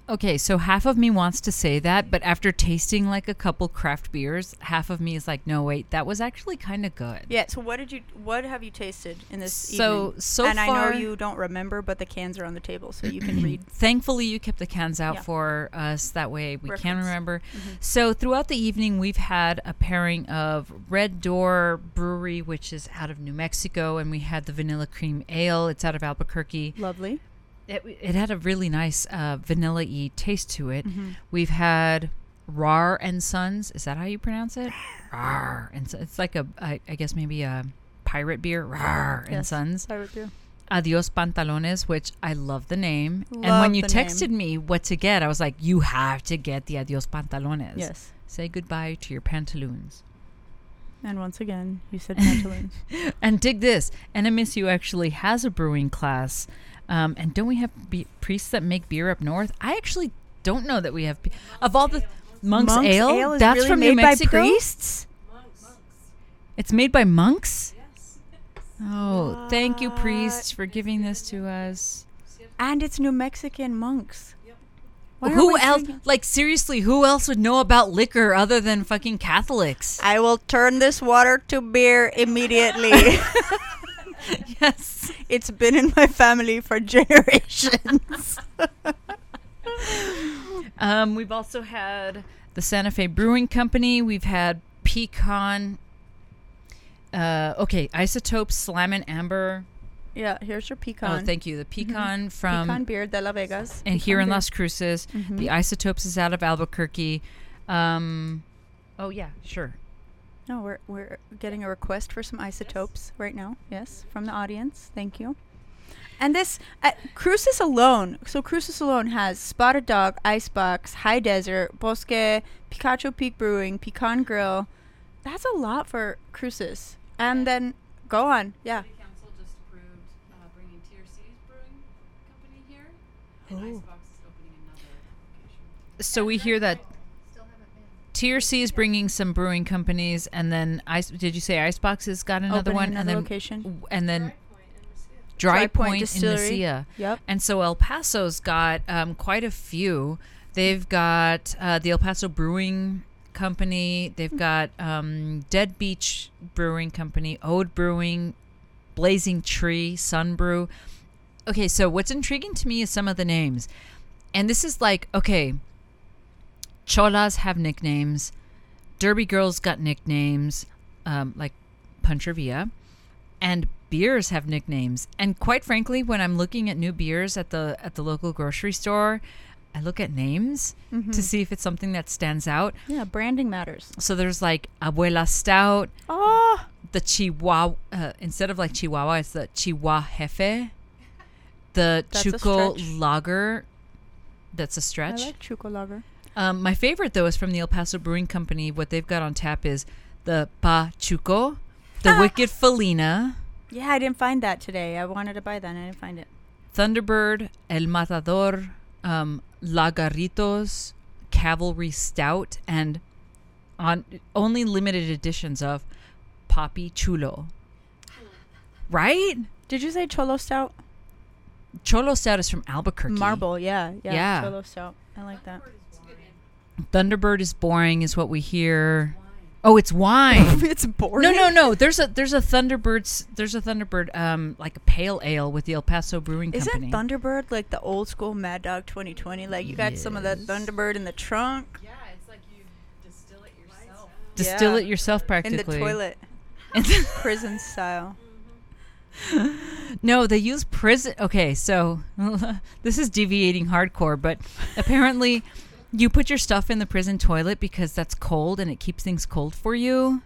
Okay, so half of me wants to say that, but after tasting like a couple craft beers, half of me is like, no, wait, that was actually kind of good. Yeah. So what did you? What have you tasted in this? So- evening? so and I know you don't remember, but the cans are on the table, so you can read. Thankfully, you kept the cans out Yeah. for us. That way we can remember. Mm-hmm. So, throughout the evening, we've had a pairing of Red Door Brewery, which is out of New Mexico, and we had the Vanilla Cream Ale. It's out of Albuquerque. Lovely. It, it had a really nice uh, vanilla y taste to it. Mm-hmm. We've had Rar and Sons. Is that how you pronounce it? Rar and Sons. It's like a, I, I guess maybe a pirate beer. Rar and Sons. Pirate beer. Adios Pantalones, which I love the name. and when you texted name. me what to get, I was like, you have to get the Adios Pantalones. Yes. Say goodbye to your pantaloons. And once again, you said pantaloons. And dig this. NMSU actually has a brewing class. Um, and don't we have be- priests that make beer up north? I actually don't know that we have. Be- of all the Monk's, Ale, is that's really from made New by Mexico. priests. It's made by monks. Oh, thank you, priests, for giving this to us. And it's New Mexican monks. Why who else? drinking- Like seriously, who else would know about liquor other than fucking Catholics? I will turn this water to beer immediately. yes. it's been in my family for generations. Um, we've also had the Santa Fe Brewing Company. We've had Pecan. Uh, okay, Isotopes Slam and Amber. yeah, here's your pecan. Oh, thank you. The Pecan from Pecan beer de la Vegas. and here in. Las Cruces. Mhm. The Isotopes is out of Albuquerque. Um, oh yeah, sure. No, we're we're getting a request for some isotopes right now. Yes, from the audience. Thank you. And this uh, Cruces alone. So Cruces alone has Spotted Dog, Icebox, High Desert, Bosque, Picacho Peak Brewing, Pecan Grill. That's a lot for Cruces. And then go on. Yeah. City Council just approved uh, bringing TRC's brewing company here, and Oh. Icebox is opening another location. So we hear that Still haven't been. TRC is bringing some brewing companies, and then Ice. Did you say Icebox has got another Opening one, another and then location. and then Point and Mesilla. Dry, Dry Point Point, Distillery. in Mesilla. Yep. And so El Paso's got um, quite a few. They've got uh, the El Paso Brewing Company. They've got um, Dead Beach Brewing Company, Ode Brewing, Blazing Tree, Sun Brew. Okay, so what's intriguing to me is some of the names. And this is like, okay, Cholas have nicknames. Derby Girls got nicknames, um, like Puncher Villa and beers have nicknames. And quite frankly, when I'm looking at new beers at the at the local grocery store, I look at names Mhm. to see if it's something that stands out. Yeah, branding matters. So there's like Abuela Stout, Oh, the Chihuahua uh, instead of like Chihuahua, it's the Chihuahua Jefe. The That's Chuco. Lager. That's a stretch. I like Chuco Lager. Um, my favorite though is from the El Paso Brewing Company. What they've got on tap is the Pa Chuco, the Wicked Felina, Yeah, I didn't find that today. I wanted to buy that and I didn't find it. Thunderbird, El Matador, um, Lagarritos, Cavalry Stout, and on only limited editions of Papi Chulo. Right? Did you say Cholo Stout? Cholo Stout is from Albuquerque. Marble, yeah, yeah. Yeah. Cholo Stout. I like that. Thunderbird is boring, is what we hear. Oh, it's wine. it's boring. No, no, no. There's a there's a Thunderbird there's a Thunderbird um like a pale ale with the El Paso Brewing Isn't Company. Thunderbird like the old school Mad Dog 2020? Like you got some of that Yes. Thunderbird in the trunk, Yeah, it's like you distill it yourself. Distill Yeah. it yourself practically. in practically. the toilet, prison style. no, they use prison. Okay, so this is deviating hardcore, but apparently you put your stuff in the prison toilet because that's cold and it keeps things cold for you.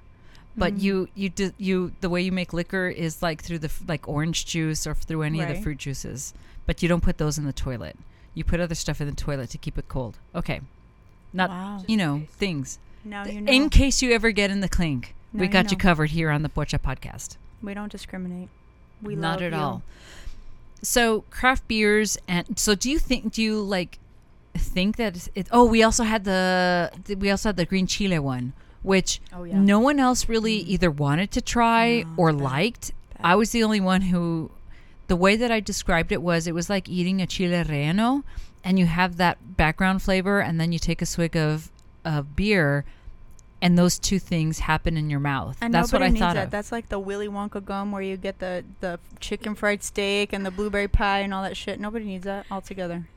But Mm. you you do, you the way you make liquor is like through the like orange juice or through any of the fruit juices. But you don't put those in the toilet. You put other stuff in the toilet to keep it cold. Okay. Not Wow. you know, things. Now you know. In case you ever get in the clink, Now we got you know. covered here on the Pocha podcast. we don't discriminate. We Not at you. all. So craft beers and so do you think do you like think that it oh we also had the th- we also had the green chile one which Oh, yeah. no one else really mm. either wanted to try No, or bad. liked. Bad. I was the only one who the way that I described it was it was like eating a chile relleno and you have that background flavor and then you take a swig of of beer and those two things happen in your mouth. And That's what I thought that. of. That's like the Willy Wonka gum where you get the the chicken fried steak and the blueberry pie and all that shit. Nobody needs that altogether.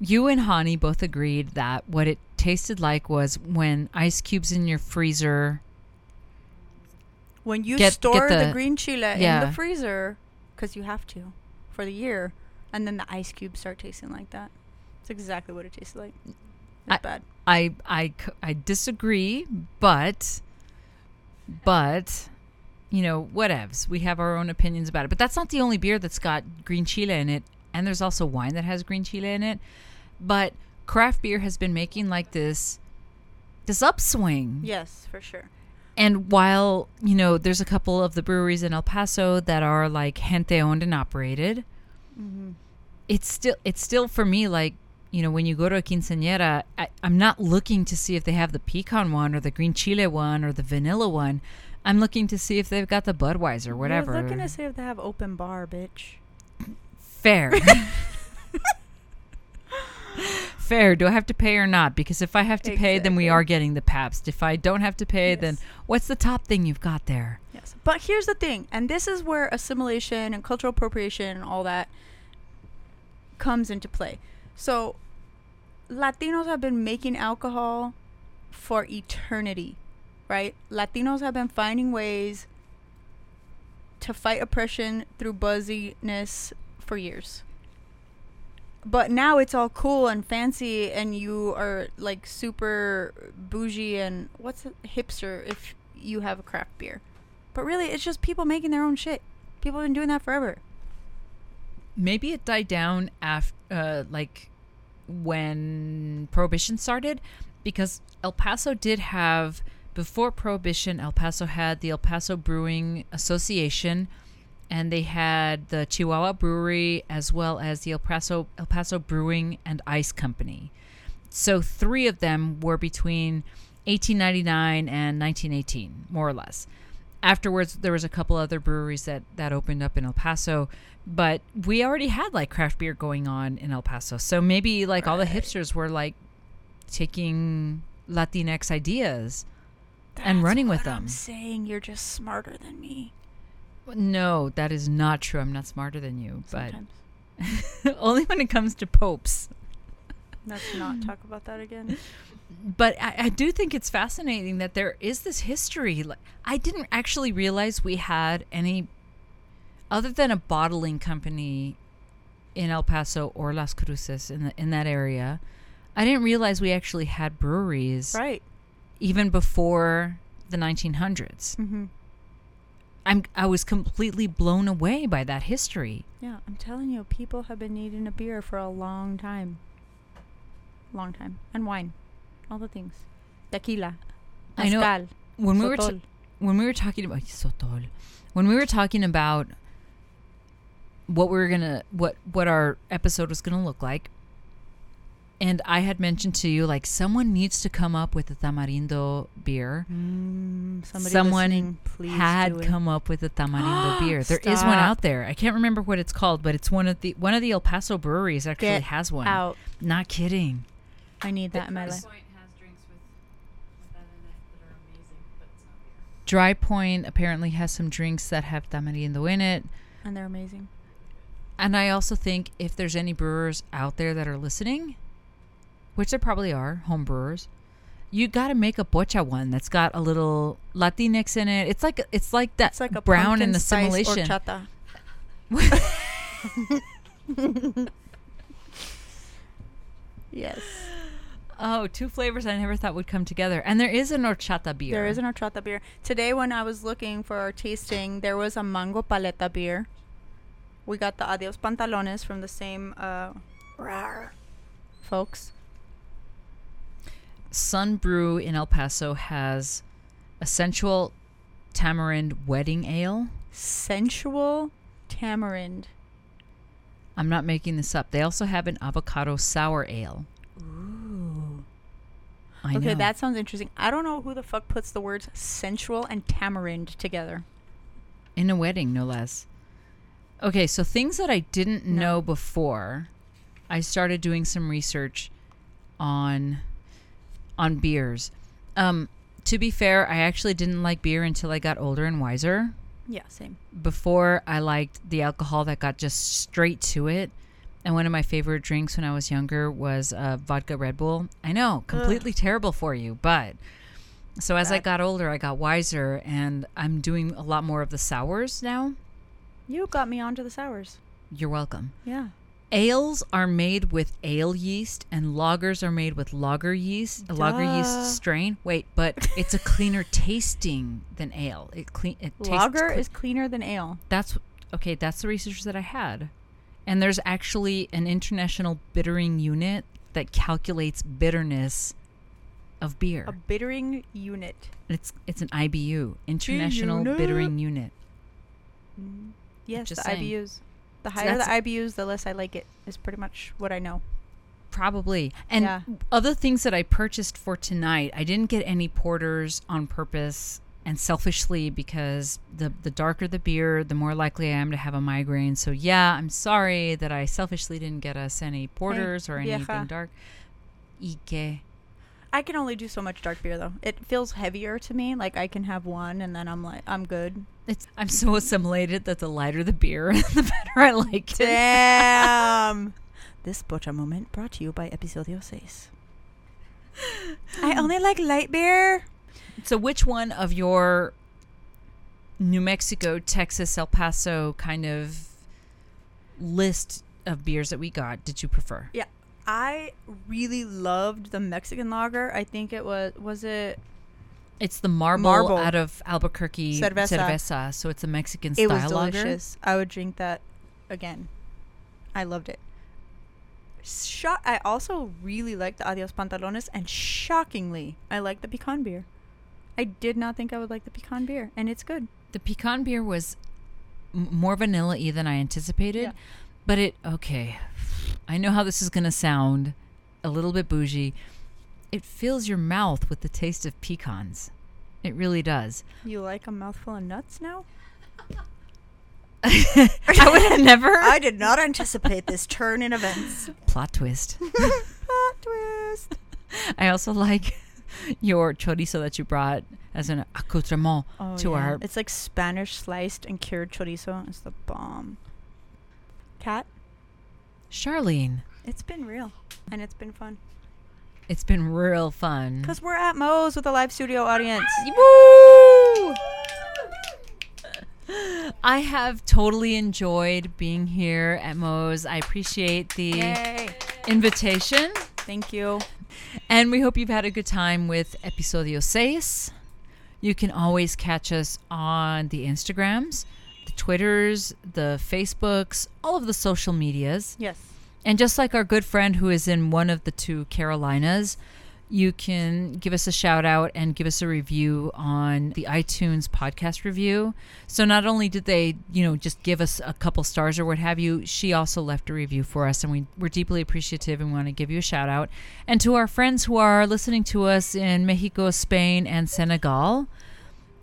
You and Hani both agreed that what it tasted like was when ice cubes in your freezer. When you Get- get store the, the- green chile in the freezer, because you have to for the year, and then the ice cubes start tasting like that. It's exactly what it tasted like. It's I- bad. I I I disagree, but but you know whatevs. We have our own opinions about it, but that's not the only beer that's got green chile in it, and there's also wine that has green chile in it. But craft beer has been making like this this upswing. Yes, for sure. And while, you know, there's a couple of the breweries in El Paso that are like gente owned and operated, Mm-hmm. it's still it's still for me like, you know, when you go to a quinceañera, I, I'm not looking to see if they have the pecan one or the green chile one or the vanilla one. I'm looking to see if they've got the Budweiser, whatever. You're looking to see if they have open bar, bitch. Fair. Fair. Do I have to pay or not? Because if I have to pay, then we are getting the Pabst. If I don't have to pay, then what's the top thing you've got there? Yes. But here's the thing, and this is where assimilation and cultural appropriation and all that comes into play. So, Latinos have been making alcohol for eternity, right? Latinos have been finding ways to fight oppression through buzziness for years. But now it's all cool and fancy, and you are like super bougie and what's it, hipster if you have a craft beer. But really, it's just people making their own shit. People have been doing that forever. maybe it died down after uh, like when prohibition started because el paso did have before prohibition el paso had the el paso brewing association and they had the chihuahua brewery as well as the el paso el paso brewing and ice company. So three of them were between 1899 and 1918 more or less. Afterwards there was a couple other breweries that that opened up in El Paso but we already had like craft beer going on in El Paso. So maybe like all the hipsters were like taking Latinx ideas and That's running with what I'm them saying. You're just smarter than me. No that is not true I'm not smarter than you Sometimes. but only when it comes to popes Let's not talk about that again. but I, I do think it's fascinating that there is this history. Like, I didn't actually realize we had any, other than a bottling company in El Paso or Las Cruces in the, in that area. I didn't realize we actually had breweries Right. even before the 1900s. Mm-hmm. I'm I was completely blown away by that history. Yeah, I'm telling you, people have been needing a beer for a long time. Long time. And wine. All the things. Tequila. I know- Mezcal. When we were t- when we were talking about Sotol, when we were talking about what we were gonna what what our episode was gonna look like, and I had mentioned to you like someone needs to come up with a tamarindo beer. Mm, somebody someone please had do it. come up with a tamarindo beer. There is one out there. I can't remember what it's called, but it's one of the one of the El Paso breweries actually Get has one. out. Not kidding. I need that in my life. Point has drinks with, with that in it that are amazing, but it's not beer. Dry Point apparently has some drinks that have tamarindo in it. And they're amazing. And I also think if there's any brewers out there that are listening, which there probably are, home brewers, you got to make a pocha one that's got a little Latinx in it. It's like it's like that It's like a brown in the simulation. yes. Oh, two flavors I never thought would come together. And there is an horchata beer. There is an horchata beer. Today, when I was looking for our tasting, there was a mango paleta beer. We got the Adios Pantalones from the same uh, rar folks. Sun Brew in El Paso has a sensual tamarind wedding ale. Sensual tamarind. I'm not making this up. They also have an avocado sour ale. Ooh. I okay, know. that sounds interesting. I don't know who the fuck puts the words sensual and tamarind together. in a wedding, no less. Okay, so things that I didn't No. know before, I started doing some research on on beers. Um, to be fair, I actually didn't like beer until I got older and wiser. Yeah, same. Before, I liked the alcohol that got just straight to it. And one of my favorite drinks when I was younger was uh, vodka Red Bull. I know, completely terrible for you, but so as I got older, I got wiser, and I'm doing a lot more of the sours now. You got me onto the sours. You're welcome. Yeah. Ales are made with ale yeast, and lagers are made with lager yeast, a lager yeast strain. Wait, but it's a cleaner tasting than ale. It clean. It tastes Lager cle- is cleaner than ale. that's okay. That's the research that I had, and there's actually an international bittering unit that calculates bitterness of beer. A bittering unit. It's it's an IBU, International unit. Bittering Unit. Yes, Just the saying. IBUs. The higher the IBUs, the less I like it. Is pretty much what I know. Probably. And Yeah. other things that I purchased for tonight, I didn't get any porters on purpose and selfishly because the the darker the beer, the more likely I am to have a migraine. So yeah, I'm sorry that I selfishly didn't get us any porters or anything vieja. dark. Ike. I can only do so much dark beer though. It feels heavier to me. Like I can have one and then I'm like I'm good. It's I'm so assimilated that the lighter the beer, the better I like it. Damn. this pocha moment brought to you by Episodio 6. I only like light beer. So which one of your New Mexico, Texas, El Paso kind of list of beers that we got did you prefer? Yeah. I really loved the Mexican lager. I think it was was it It's the marble, Marble. out of Albuquerque Cerveza. cerveza, so it's a Mexican style. it was lager. delicious. I would drink that again. I loved it. Shot. I also really liked the Adios Pantalones, and shockingly, I like the pecan beer. I did not think I would like the pecan beer, and it's good. The pecan beer was m- more vanilla-y than I anticipated, Yeah. but it okay. I know how this is going to sound a little bit bougie. It fills your mouth with the taste of pecans. It really does. You like a mouthful of nuts now? I would have never I did not anticipate this turn in events. plot twist. Plot twist. I also like your chorizo that you brought as an accoutrement Oh, to yeah. our It's like Spanish sliced and cured chorizo. It's the bomb. Kat, Charlene. it's been real, and it's been fun. It's been real fun. Cause we're at Moe's with a live studio audience. Woo! I have totally enjoyed being here at Moe's. I appreciate the Yay! invitation. Thank you. And we hope you've had a good time with Episodio 6. You can always catch us on the Instagrams, the Twitters, the Facebooks, all of the social medias. Yes. And just like our good friend who is in one of the two Carolinas, you can give us a shout out and give us a review on the iTunes podcast review. So not only did they, you know, just give us a couple stars or what have you, she also left a review for us and we, we're deeply appreciative and want to give you a shout out. And to our friends who are listening to us in Mexico, Spain, and Senegal,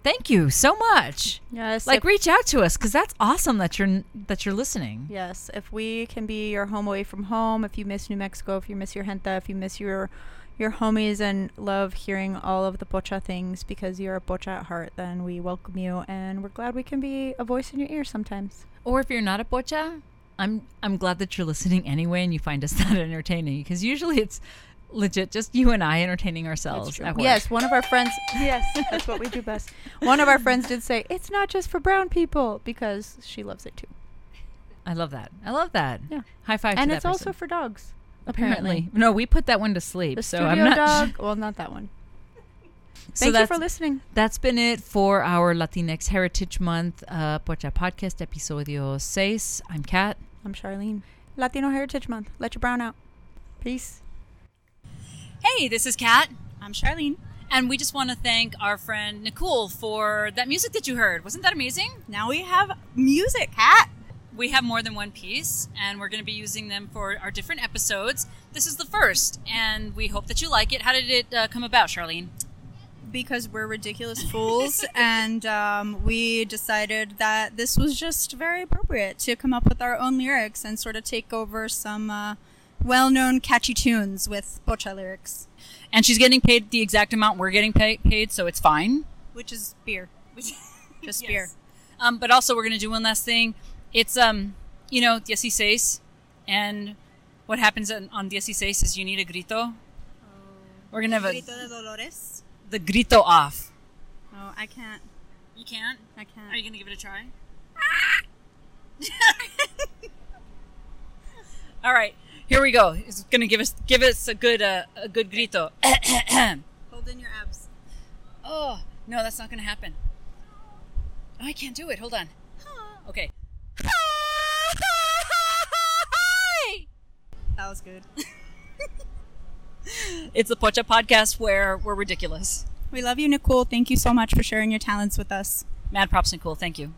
thank you so much. Yes. Like if- reach out to us because that's awesome that you're that you're listening. Yes, if we can be your home away from home, if you miss New Mexico, if you miss your gente, if you miss your your homies and love hearing all of the pocha things because you're a pocha at heart, then we welcome you and we're glad we can be a voice in your ear sometimes. Or if you're not a pocha, I'm I'm glad that you're listening anyway and you find us that entertaining because usually it's legit just you and I entertaining ourselves. Yes, one of our friends. Yes, that's what we do best. One of our friends did say it's not just for brown people because she loves it too, I love that. I love that. Yeah. High five and it's also for dogs. apparently. No, we put that one to sleep. the so studio I'm not dog. Well, not that one. So Thank you for listening. That's been it for our Latinx Heritage Month uh, Pocha Podcast, episodio 6. I'm Kat. I'm Charlene. Latino Heritage Month. Let your brown out. Peace. Hey, this is Kat. I'm Charlene. And we just want to thank our friend Nicole for that music that you heard. Wasn't that amazing? Now we have music. Kat. We have more than one piece, and we're going to be using them for our different episodes. This is the first, and we hope that you like it. How did it uh, come about, Charlene? because we're ridiculous fools and um, we decided that this was just very appropriate to come up with our own lyrics and sort of take over some uh, well-known catchy tunes with pocha lyrics And she's getting paid the exact amount we're getting pay- paid, so it's fine. which is beer Which just Yes. beer Um, but also, we're going to do one last thing. It's, um, you know, dieciséis, and what happens on, on dieciséis is you need a grito. We're going to have a, Grito de Dolores the grito off. oh I can't You can't? I can't Are you going to give it a try? All right, here we go. It's going to give us give us a good uh, a good grito. hold in your abs oh no, that's not going to happen. Oh, I can't do it. Hold on. Okay. that was good It's the Pocha podcast where we're ridiculous. we love you Nicole thank you so much for sharing your talents with us Mad props, Nicole. Thank you.